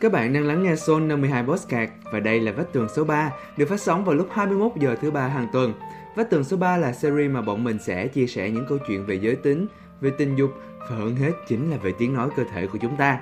Các bạn đang lắng nghe Soul 52 Postcard và đây là Vách Tường số 3 được phát sóng vào lúc 21 giờ thứ ba hàng tuần. Vách Tường số 3 là series mà bọn mình sẽ chia sẻ những câu chuyện về giới tính, về tình dục và hơn hết chính là về tiếng nói cơ thể của chúng ta.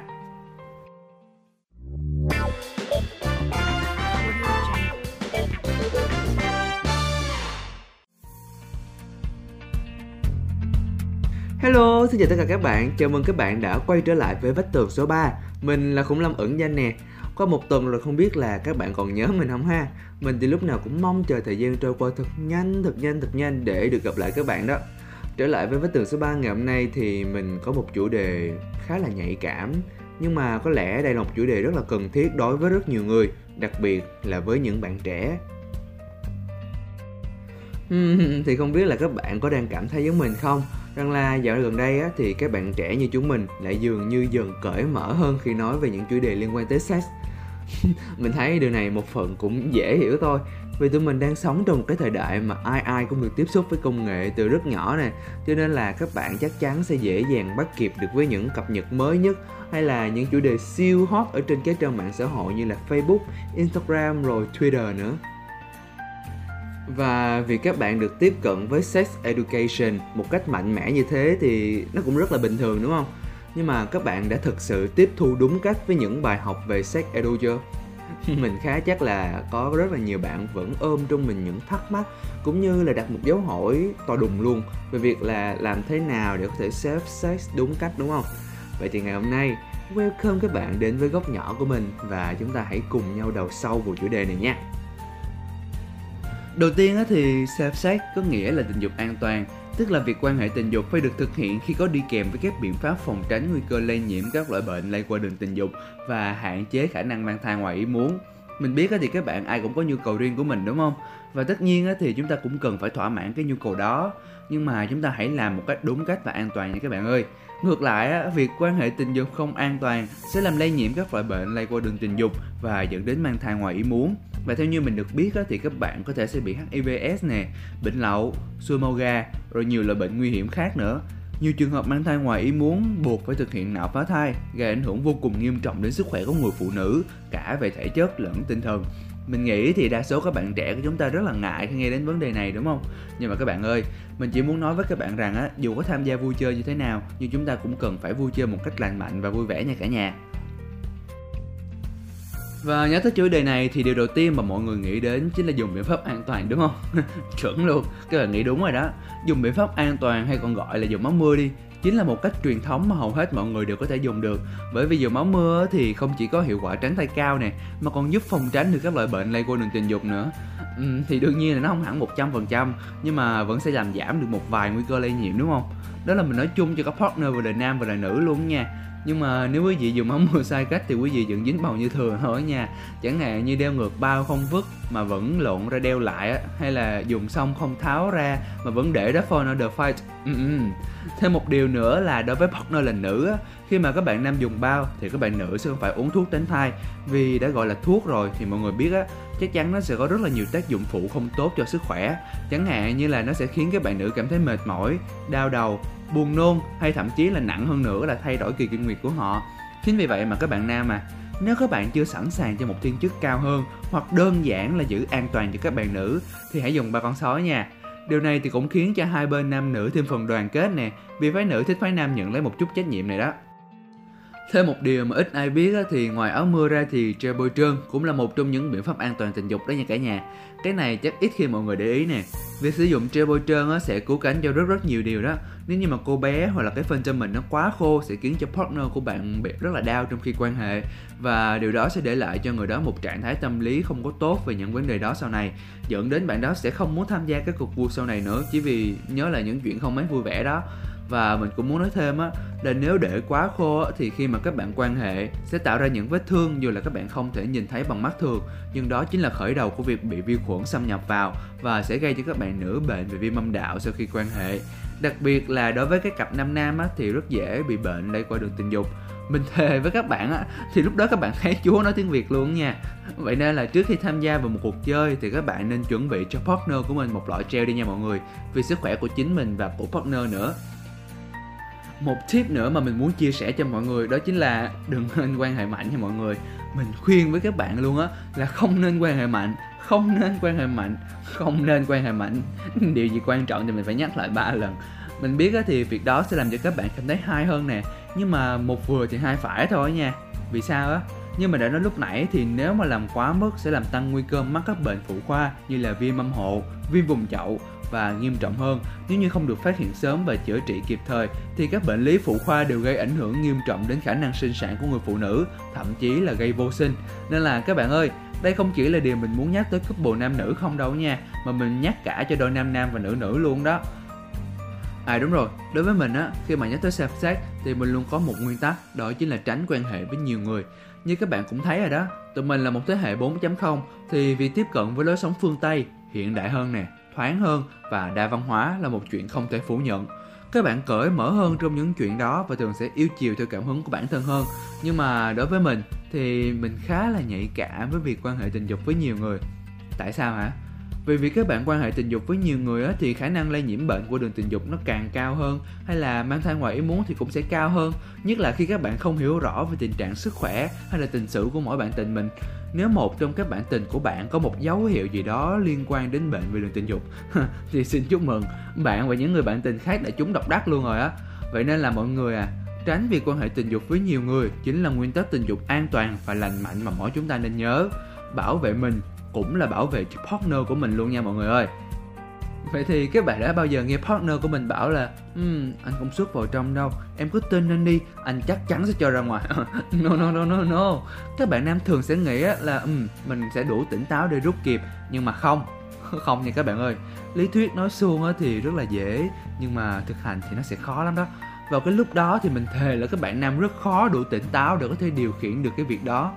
Hello, xin chào tất cả các bạn. Chào mừng các bạn đã quay trở lại với Vách Tường số 3. Mình là Khủng Lâm ẩn danh nè. Qua một tuần rồi không biết là các bạn còn nhớ mình không ha? Mình thì lúc nào cũng mong chờ thời gian trôi qua thật nhanh, thật nhanh, thật nhanh để được gặp lại các bạn đó. Trở lại với Vách Tường số 3 ngày hôm nay thì mình có một chủ đề khá là nhạy cảm. Nhưng mà có lẽ đây là một chủ đề rất là cần thiết đối với rất nhiều người, đặc biệt là với những bạn trẻ thì không biết là các bạn có đang cảm thấy giống mình không rằng là dạo gần đây á, thì các bạn trẻ như chúng mình lại dường như dần cởi mở hơn khi nói về những chủ đề liên quan tới sex. Mình thấy điều này một phần cũng dễ hiểu thôi. Vì tụi mình đang sống trong một cái thời đại mà ai ai cũng được tiếp xúc với công nghệ từ rất nhỏ nè. Cho nên là các bạn chắc chắn sẽ dễ dàng bắt kịp được với những cập nhật mới nhất hay là những chủ đề siêu hot ở trên các trang mạng xã hội như là Facebook, Instagram rồi Twitter nữa và vì các bạn được tiếp cận với sex education một cách mạnh mẽ như thế thì nó cũng rất là bình thường đúng không? Nhưng mà các bạn đã thực sự tiếp thu đúng cách với những bài học về sex edu chưa? Mình khá chắc là có rất là nhiều bạn vẫn ôm trong mình những thắc mắc cũng như là đặt một dấu hỏi to đùng luôn về việc là làm thế nào để có thể self sex đúng cách đúng không? Vậy thì ngày hôm nay welcome các bạn đến với góc nhỏ của mình và chúng ta hãy cùng nhau đầu sâu vào chủ đề này nha Đầu tiên thì safe sex có nghĩa là tình dục an toàn, tức là việc quan hệ tình dục phải được thực hiện khi có đi kèm với các biện pháp phòng tránh nguy cơ lây nhiễm các loại bệnh lây qua đường tình dục và hạn chế khả năng mang thai ngoài ý muốn. Mình biết thì các bạn ai cũng có nhu cầu riêng của mình đúng không? Và tất nhiên thì chúng ta cũng cần phải thỏa mãn cái nhu cầu đó. Nhưng mà chúng ta hãy làm một cách đúng cách và an toàn nha các bạn ơi. Ngược lại, việc quan hệ tình dục không an toàn sẽ làm lây nhiễm các loại bệnh lây qua đường tình dục và dẫn đến mang thai ngoài ý muốn. Và theo như mình được biết thì các bạn có thể sẽ bị HIVS nè, bệnh lậu, xui mau ga, rồi nhiều loại bệnh nguy hiểm khác nữa. Nhiều trường hợp mang thai ngoài ý muốn buộc phải thực hiện nạo phá thai, gây ảnh hưởng vô cùng nghiêm trọng đến sức khỏe của người phụ nữ, cả về thể chất lẫn tinh thần. Mình nghĩ thì đa số các bạn trẻ của chúng ta rất là ngại khi nghe đến vấn đề này đúng không? Nhưng mà các bạn ơi, mình chỉ muốn nói với các bạn rằng á, dù có tham gia vui chơi như thế nào, nhưng chúng ta cũng cần phải vui chơi một cách lành mạnh và vui vẻ nha cả nhà. Và nhớ tới chủ đề này thì điều đầu tiên mà mọi người nghĩ đến chính là dùng biện pháp an toàn đúng không? Chuẩn luôn, các bạn nghĩ đúng rồi đó. Dùng biện pháp an toàn hay còn gọi là dùng máu mưa đi chính là một cách truyền thống mà hầu hết mọi người đều có thể dùng được bởi vì dùng máu mưa thì không chỉ có hiệu quả tránh thai cao nè mà còn giúp phòng tránh được các loại bệnh lây qua đường tình dục nữa ừ, thì đương nhiên là nó không hẳn 100% nhưng mà vẫn sẽ làm giảm được một vài nguy cơ lây nhiễm đúng không đó là mình nói chung cho các partner vừa đời nam và đời nữ luôn nha nhưng mà nếu quý vị dùng ống mưa sai cách thì quý vị vẫn dính bầu như thường thôi nha. Chẳng hạn như đeo ngược bao không vứt mà vẫn lộn ra đeo lại hay là dùng xong không tháo ra mà vẫn để đó for another fight. Ừ, ừ. Thêm một điều nữa là đối với partner là nữ khi mà các bạn nam dùng bao thì các bạn nữ sẽ không phải uống thuốc tránh thai. Vì đã gọi là thuốc rồi thì mọi người biết á, chắc chắn nó sẽ có rất là nhiều tác dụng phụ không tốt cho sức khỏe. Chẳng hạn như là nó sẽ khiến các bạn nữ cảm thấy mệt mỏi, đau đầu buồn nôn hay thậm chí là nặng hơn nữa là thay đổi kỳ kinh nguyệt của họ. Chính vì vậy mà các bạn nam à nếu các bạn chưa sẵn sàng cho một thiên chức cao hơn hoặc đơn giản là giữ an toàn cho các bạn nữ, thì hãy dùng ba con sói nha. Điều này thì cũng khiến cho hai bên nam nữ thêm phần đoàn kết nè, Vì phái nữ thích phái nam nhận lấy một chút trách nhiệm này đó. Thêm một điều mà ít ai biết á, thì ngoài áo mưa ra thì treo bôi trơn cũng là một trong những biện pháp an toàn tình dục đó nha cả nhà. Cái này chắc ít khi mọi người để ý nè. Việc sử dụng treo bôi trơn sẽ cứu cánh cho rất rất nhiều điều đó. Nếu như mà cô bé hoặc là cái phần cho mình nó quá khô, sẽ khiến cho partner của bạn bị rất là đau trong khi quan hệ và điều đó sẽ để lại cho người đó một trạng thái tâm lý không có tốt về những vấn đề đó sau này dẫn đến bạn đó sẽ không muốn tham gia các cuộc vui sau này nữa, chỉ vì nhớ là những chuyện không mấy vui vẻ đó và mình cũng muốn nói thêm á là nếu để quá khô á, thì khi mà các bạn quan hệ sẽ tạo ra những vết thương dù là các bạn không thể nhìn thấy bằng mắt thường. Nhưng đó chính là khởi đầu của việc bị vi khuẩn xâm nhập vào và sẽ gây cho các bạn nữ bệnh về viêm âm đạo sau khi quan hệ. Đặc biệt là đối với các cặp nam nam á, thì rất dễ bị bệnh lây qua đường tình dục. Mình thề với các bạn á thì lúc đó các bạn thấy chúa nói tiếng việt luôn nha. Vậy nên là trước khi tham gia vào một cuộc chơi thì các bạn nên chuẩn bị cho partner của mình một loại treo đi nha mọi người vì sức khỏe của chính mình và của partner nữa một tip nữa mà mình muốn chia sẻ cho mọi người đó chính là đừng nên quan hệ mạnh nha mọi người. Mình khuyên với các bạn luôn á là không nên quan hệ mạnh không nên quan hệ mạnh không nên quan hệ mạnh. Điều gì quan trọng thì mình phải nhắc lại ba lần. Mình biết á thì việc đó sẽ làm cho các bạn cảm thấy hay hơn nè nhưng mà một vừa thì hai phải thôi nha. Vì sao á? Như mình đã nói lúc nãy thì nếu mà làm quá mức sẽ làm tăng nguy cơ mắc các bệnh phụ khoa như là viêm âm hộ, viêm vùng chậu và nghiêm trọng hơn nếu như không được phát hiện sớm và chữa trị kịp thời thì các bệnh lý phụ khoa đều gây ảnh hưởng nghiêm trọng đến khả năng sinh sản của người phụ nữ, thậm chí là gây vô sinh. Nên là các bạn ơi, đây không chỉ là điều mình muốn nhắc tới couple nam nữ không đâu nha, mà mình nhắc cả cho đôi nam nam và nữ nữ luôn đó. À đúng rồi, đối với mình á, khi mà nhắc tới safe sex thì mình luôn có một nguyên tắc, đó chính là tránh quan hệ với nhiều người. Như các bạn cũng thấy rồi đó, tụi mình là một thế hệ 4.0 thì việc tiếp cận với lối sống phương Tây hiện đại hơn nè, thoáng hơn và đa văn hóa là một chuyện không thể phủ nhận. Các bạn cởi mở hơn trong những chuyện đó và thường sẽ yêu chiều theo cảm hứng của bản thân hơn. Nhưng mà đối với mình thì mình khá là nhạy cảm với việc quan hệ tình dục với nhiều người. Tại sao hả? Vì việc các bạn quan hệ tình dục với nhiều người á, thì khả năng lây nhiễm bệnh của đường tình dục nó càng cao hơn hay là mang thai ngoài ý muốn thì cũng sẽ cao hơn nhất là khi các bạn không hiểu rõ về tình trạng sức khỏe hay là tình sử của mỗi bạn tình mình. Nếu một trong các bạn tình của bạn có một dấu hiệu gì đó liên quan đến bệnh về đường tình dục thì xin chúc mừng bạn và những người bạn tình khác đã trúng độc đắc luôn rồi á. Vậy nên là mọi người à tránh việc quan hệ tình dục với nhiều người chính là nguyên tắc tình dục an toàn và lành mạnh mà mỗi chúng ta nên nhớ. Bảo vệ mình cũng là bảo vệ cho partner của mình luôn nha mọi người ơi Vậy thì các bạn đã bao giờ nghe partner của mình bảo là um, anh không xuất vào trong đâu, em cứ tin anh đi, anh chắc chắn sẽ cho ra ngoài. no no no no no. Các bạn nam thường sẽ nghĩ là um, mình sẽ đủ tỉnh táo để rút kịp, nhưng mà không, không nha các bạn ơi. Lý thuyết nói suông thì rất là dễ, nhưng mà thực hành thì nó sẽ khó lắm đó. Vào cái lúc đó thì mình thề là các bạn nam rất khó đủ tỉnh táo để có thể điều khiển được cái việc đó.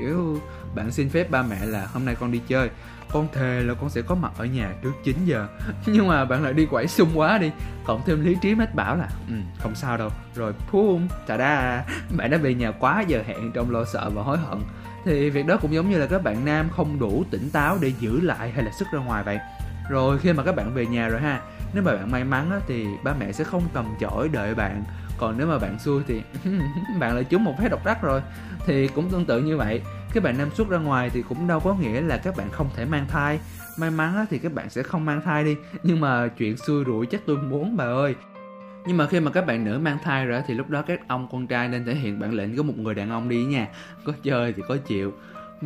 Kiểu bạn xin phép ba mẹ là hôm nay con đi chơi. Con thề là con sẽ có mặt ở nhà trước 9 giờ. Nhưng mà bạn lại đi quẩy sung quá đi. Cộng thêm lý trí mách bảo là ừ, không sao đâu. Rồi pum chà đa bạn đã về nhà quá giờ hẹn trong lo sợ và hối hận. Thì việc đó cũng giống như là các bạn nam không đủ tỉnh táo để giữ lại hay là sức ra ngoài vậy. Rồi khi mà các bạn về nhà rồi ha nếu mà bạn may mắn á, thì ba mẹ sẽ không cầm chổi đợi bạn còn nếu mà bạn xui thì bạn lại trúng một phép độc đắc rồi. Thì cũng tương tự như vậy các bạn nam xuất ra ngoài thì cũng đâu có nghĩa là các bạn không thể mang thai. May mắn thì các bạn sẽ không mang thai đi, nhưng mà chuyện xui rủi chắc tôi muốn, bà ơi. Nhưng mà khi mà các bạn nữ mang thai rồi thì lúc đó các ông con trai nên thể hiện bản lĩnh của một người đàn ông đi nha. Có chơi thì có chịu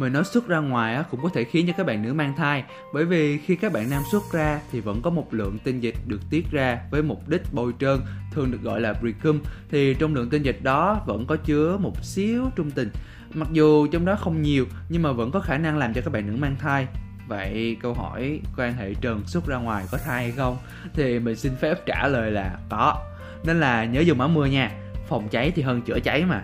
mà nó xuất ra ngoài cũng có thể khiến cho các bạn nữ mang thai. Bởi vì khi các bạn nam xuất ra thì vẫn có một lượng tinh dịch được tiết ra với mục đích bôi trơn, thường được gọi là precum thì trong lượng tinh dịch đó vẫn có chứa một xíu trung tình. Mặc dù trong đó không nhiều, nhưng mà vẫn có khả năng làm cho các bạn nữ mang thai. Vậy câu hỏi quan hệ trần xuất ra ngoài có thai hay không? Thì mình xin phép trả lời là có. Nên là nhớ dùng áo mưa nha. Phòng cháy thì hơn chữa cháy mà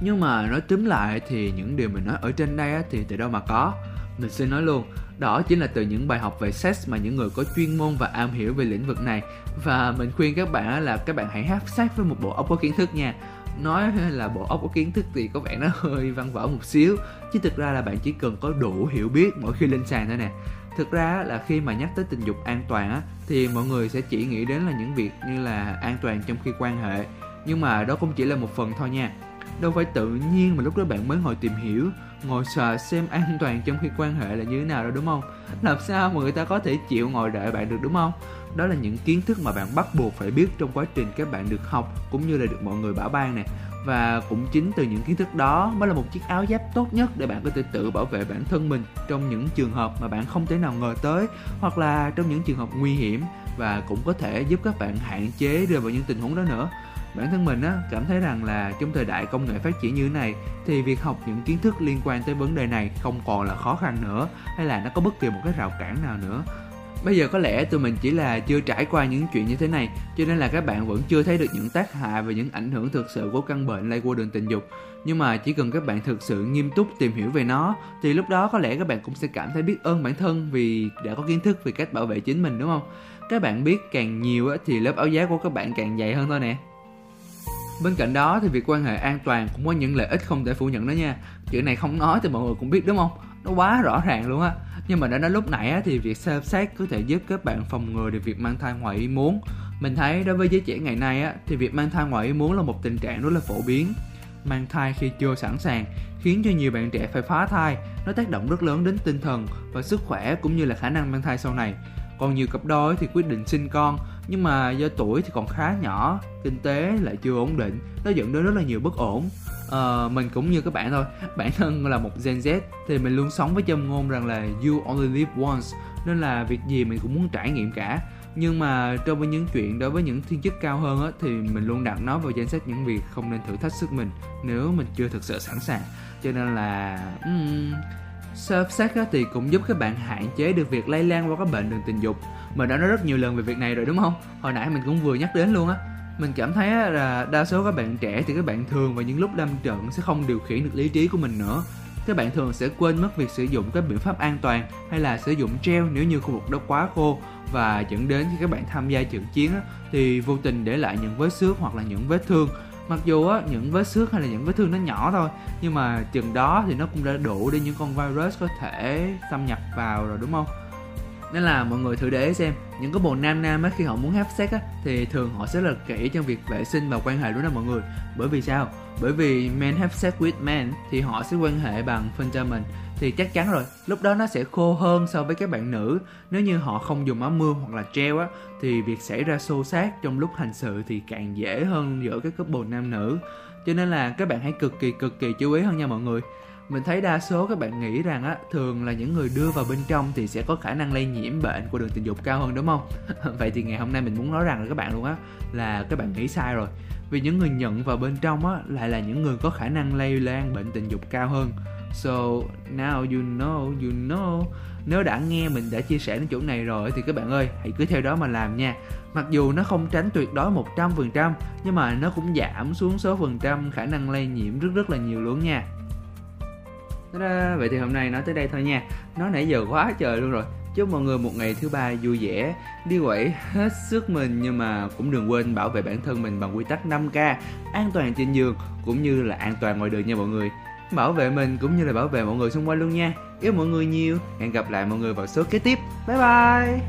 nhưng mà nói túm lại thì những điều mình nói ở trên đây á, thì từ đâu mà có? Mình xin nói luôn đó chính là từ những bài học về sex mà những người có chuyên môn và am hiểu về lĩnh vực này. Và mình khuyên các bạn là các bạn hãy hát sát với một bộ óc có kiến thức nha. Nói là bộ óc có kiến thức thì có vẻ nó hơi văn vở một xíu chứ thực ra là bạn chỉ cần có đủ hiểu biết mỗi khi lên sàn thôi nè. Thực ra là khi mà nhắc tới tình dục an toàn á thì mọi người sẽ chỉ nghĩ đến là những việc như là an toàn trong khi quan hệ. Nhưng mà đó cũng chỉ là một phần thôi nha đâu phải tự nhiên mà lúc đó bạn mới ngồi tìm hiểu, ngồi sờ xem an toàn trong khi quan hệ là như thế nào đâu đúng không? Làm sao mà người ta có thể chịu ngồi đợi bạn được, đúng không? Đó là những kiến thức mà bạn bắt buộc phải biết trong quá trình các bạn được học cũng như là được mọi người bảo ban nè. Và cũng chính từ những kiến thức đó mới là một chiếc áo giáp tốt nhất để bạn có thể tự bảo vệ bản thân mình trong những trường hợp mà bạn không thể nào ngờ tới hoặc là trong những trường hợp nguy hiểm và cũng có thể giúp các bạn hạn chế rơi vào những tình huống đó nữa bản thân mình á, cảm thấy rằng là trong thời đại công nghệ phát triển như thế này, thì việc học những kiến thức liên quan tới vấn đề này không còn là khó khăn nữa, hay là nó có bất kỳ một cái rào cản nào nữa. Bây giờ có lẽ tụi mình chỉ là chưa trải qua những chuyện như thế này, cho nên là các bạn vẫn chưa thấy được những tác hại và những ảnh hưởng thực sự của căn bệnh lây qua đường tình dục. Nhưng mà chỉ cần các bạn thực sự nghiêm túc tìm hiểu về nó, thì lúc đó có lẽ các bạn cũng sẽ cảm thấy biết ơn bản thân vì đã có kiến thức về cách bảo vệ chính mình, đúng không? Các bạn biết càng nhiều thì lớp áo giá của các bạn càng dày hơn thôi nè bên cạnh đó thì việc quan hệ an toàn cũng có những lợi ích không thể phủ nhận đó nha. Chuyện này không nói thì mọi người cũng biết đúng không? Nó quá rõ ràng luôn á. Nhưng mà đã nói lúc nãy á, thì việc xem xét có thể giúp các bạn phòng ngừa được việc mang thai ngoài ý muốn. Mình thấy đối với giới trẻ ngày nay á, thì việc mang thai ngoài ý muốn là một tình trạng rất là phổ biến. Mang thai khi chưa sẵn sàng khiến cho nhiều bạn trẻ phải phá thai, nó tác động rất lớn đến tinh thần và sức khỏe cũng như là khả năng mang thai sau này. Còn nhiều cặp đôi thì quyết định sinh con nhưng mà do tuổi thì còn khá nhỏ, kinh tế lại chưa ổn định, nó dẫn đến rất là nhiều bất ổn. À, mình cũng như các bạn thôi, bản thân là một Gen Z thì mình luôn sống với châm ngôn rằng là you only live once nên là việc gì mình cũng muốn trải nghiệm cả nhưng mà trong với những chuyện đối với những thiên chức cao hơn á, thì mình luôn đặt nó vào danh sách những việc không nên thử thách sức mình nếu mình chưa thực sự sẵn sàng cho nên là um, self sex thì cũng giúp các bạn hạn chế được việc lây lan qua các bệnh đường tình dục. Mình đã nói rất nhiều lần về việc này rồi, đúng không? Hồi nãy mình cũng vừa nhắc đến luôn á. Mình cảm thấy là đa số các bạn trẻ thì các bạn thường vào những lúc lâm trận sẽ không điều khiển được lý trí của mình nữa. Các bạn thường sẽ quên mất việc sử dụng các biện pháp an toàn hay là sử dụng gel nếu như khu vực đó quá khô. Và dẫn đến khi các bạn tham gia trận chiến thì vô tình để lại những vết xước hoặc là những vết thương mặc dù á, những vết xước hay là những vết thương nó nhỏ thôi, nhưng mà chừng đó thì nó cũng đã đủ để những con virus có thể xâm nhập vào rồi, đúng không? Nên là mọi người thử để ý xem. Những cái bồ nam nam á, khi họ muốn have sex á, thì thường họ sẽ là kỹ trong việc vệ sinh và quan hệ đúng không mọi người. Bởi vì sao? Bởi vì men have sex with men thì họ sẽ quan hệ bằng mình. Thì chắc chắn rồi, lúc đó nó sẽ khô hơn so với các bạn nữ. Nếu như họ không dùng áo mưa hoặc là treo á, thì việc xảy ra xô xát trong lúc hành sự thì càng dễ hơn giữa các couple nam nữ. Cho nên là các bạn hãy cực kỳ cực kỳ chú ý hơn nha mọi người mình thấy đa số các bạn nghĩ rằng á, thường là những người đưa vào bên trong thì sẽ có khả năng lây nhiễm bệnh của đường tình dục cao hơn, đúng không? Vậy thì ngày hôm nay mình muốn nói rằng là các bạn luôn á, là các bạn nghĩ sai rồi. Vì những người nhận vào bên trong á, lại là những người có khả năng lây lan bệnh tình dục cao hơn. So, now you know you know. Nếu đã nghe mình đã chia sẻ đến chỗ này rồi thì các bạn ơi, hãy cứ theo đó mà làm nha. Mặc dù nó không tránh tuyệt đối 100% nhưng mà nó cũng giảm xuống số phần trăm khả năng lây nhiễm rất rất là nhiều luôn nha. Ta-da! Vậy thì hôm nay nói tới đây thôi nha. Nó nãy giờ quá trời luôn rồi. Chúc mọi người một ngày thứ ba vui vẻ, Đi quẩy hết sức mình Nhưng mà cũng đừng quên bảo vệ bản thân mình bằng quy tắc 5K An toàn trên giường Cũng như là an toàn ngoài đường nha mọi người. Bảo vệ mình cũng như là bảo vệ mọi người xung quanh luôn nha. Yêu mọi người nhiều. Hẹn gặp lại mọi người vào số kế tiếp. Bye bye!